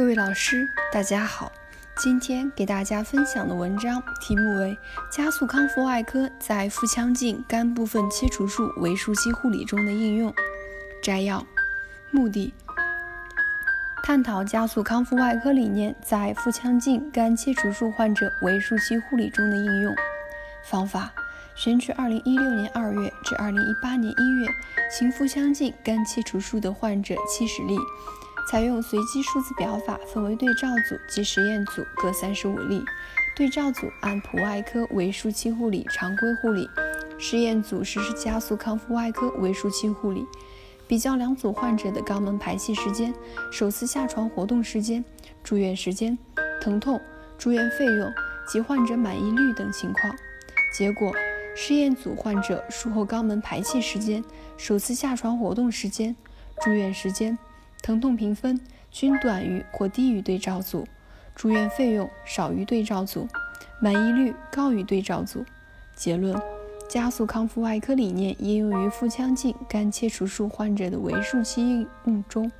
各位老师，大家好。今天给大家分享的文章题目为《加速康复外科在腹腔镜肝部分切除术围术期护理中的应用》。摘要：目的，探讨加速康复外科理念在腹腔镜肝切除术患者围术期护理中的应用。方法：选取2016年2月至2018年1月行腹腔镜肝切除术的患者70例。采用随机数字表法，分为对照组及实验组各三十五例。对照组按普外科围术期护理常规护理，实验组实施加速康复外科围术期护理。比较两组患者的肛门排气时间、首次下床活动时间、住院时间、疼痛、住院费用及患者满意率等情况。结果，试验组患者术后肛门排气时间、首次下床活动时间、住院时间。疼痛评分均短于或低于对照组，住院费用少于对照组，满意率高于对照组。结论：加速康复外科理念应用于腹腔镜肝切除术患者的围术期应用中，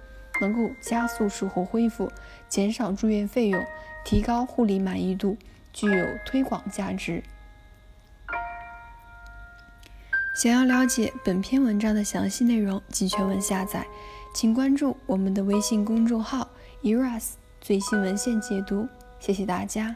能够加速术后恢复，减少住院费用，提高护理满意度，具有推广价值。想要了解本篇文章的详细内容及全文下载。请关注我们的微信公众号 “eras 最新文献解读”，谢谢大家。